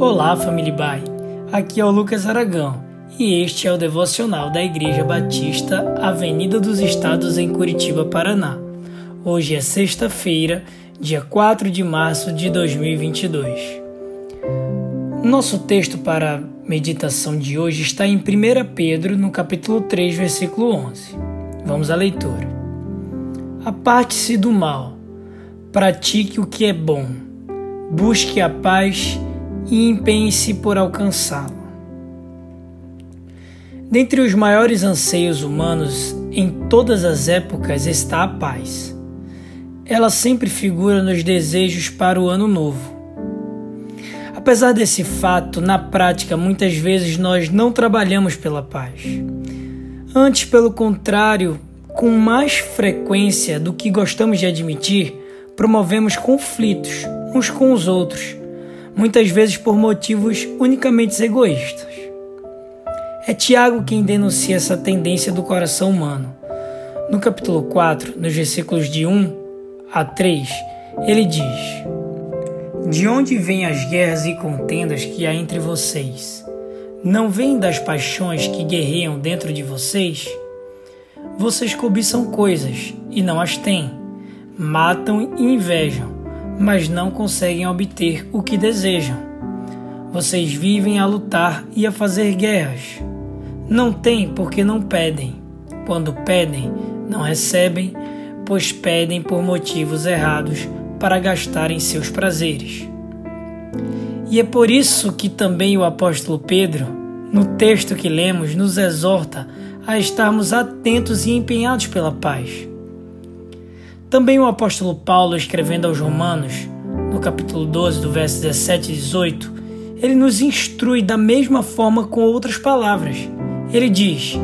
Olá, família Bai. Aqui é o Lucas Aragão e este é o devocional da Igreja Batista Avenida dos Estados em Curitiba, Paraná. Hoje é sexta-feira, dia 4 de março de 2022. Nosso texto para a meditação de hoje está em 1 Pedro, no capítulo 3, versículo 11. Vamos à leitura. Aparte-se do mal, pratique o que é bom, busque a paz e empenhe-se por alcançá-lo. Dentre os maiores anseios humanos em todas as épocas está a paz. Ela sempre figura nos desejos para o ano novo. Apesar desse fato, na prática muitas vezes nós não trabalhamos pela paz. Antes, pelo contrário, com mais frequência do que gostamos de admitir, promovemos conflitos uns com os outros muitas vezes por motivos unicamente egoístas. É Tiago quem denuncia essa tendência do coração humano. No capítulo 4, nos versículos de 1 a 3, ele diz: De onde vêm as guerras e contendas que há entre vocês? Não vêm das paixões que guerreiam dentro de vocês? Vocês cobiçam coisas e não as têm, matam e invejam mas não conseguem obter o que desejam. Vocês vivem a lutar e a fazer guerras. Não têm porque não pedem. Quando pedem, não recebem, pois pedem por motivos errados para gastarem seus prazeres. E é por isso que também o apóstolo Pedro, no texto que lemos, nos exorta a estarmos atentos e empenhados pela paz também o apóstolo Paulo, escrevendo aos Romanos, no capítulo 12, do verso 17 e 18, ele nos instrui da mesma forma com outras palavras. Ele diz: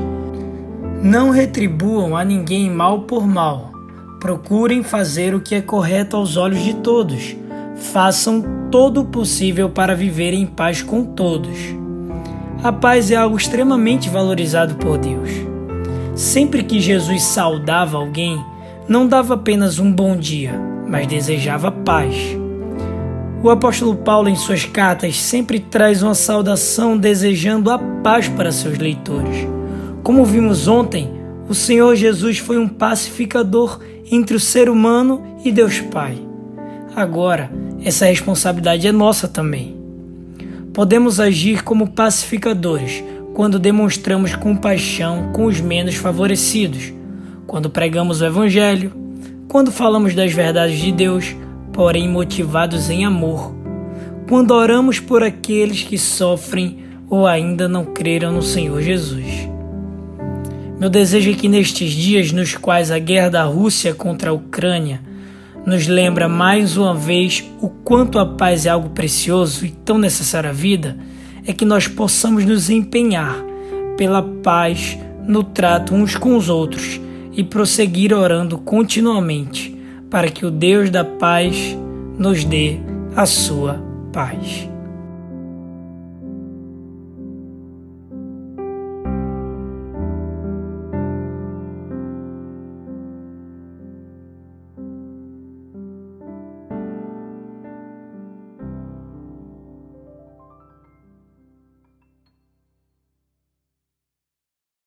Não retribuam a ninguém mal por mal. Procurem fazer o que é correto aos olhos de todos. Façam todo o possível para viver em paz com todos. A paz é algo extremamente valorizado por Deus. Sempre que Jesus saudava alguém, não dava apenas um bom dia, mas desejava paz. O apóstolo Paulo, em suas cartas, sempre traz uma saudação desejando a paz para seus leitores. Como vimos ontem, o Senhor Jesus foi um pacificador entre o ser humano e Deus Pai. Agora, essa responsabilidade é nossa também. Podemos agir como pacificadores quando demonstramos compaixão com os menos favorecidos quando pregamos o Evangelho, quando falamos das verdades de Deus, porém motivados em amor, quando oramos por aqueles que sofrem ou ainda não creram no Senhor Jesus. Meu desejo é que nestes dias nos quais a guerra da Rússia contra a Ucrânia nos lembra mais uma vez o quanto a paz é algo precioso e tão necessário à vida, é que nós possamos nos empenhar pela paz no trato uns com os outros e prosseguir orando continuamente para que o Deus da paz nos dê a sua paz.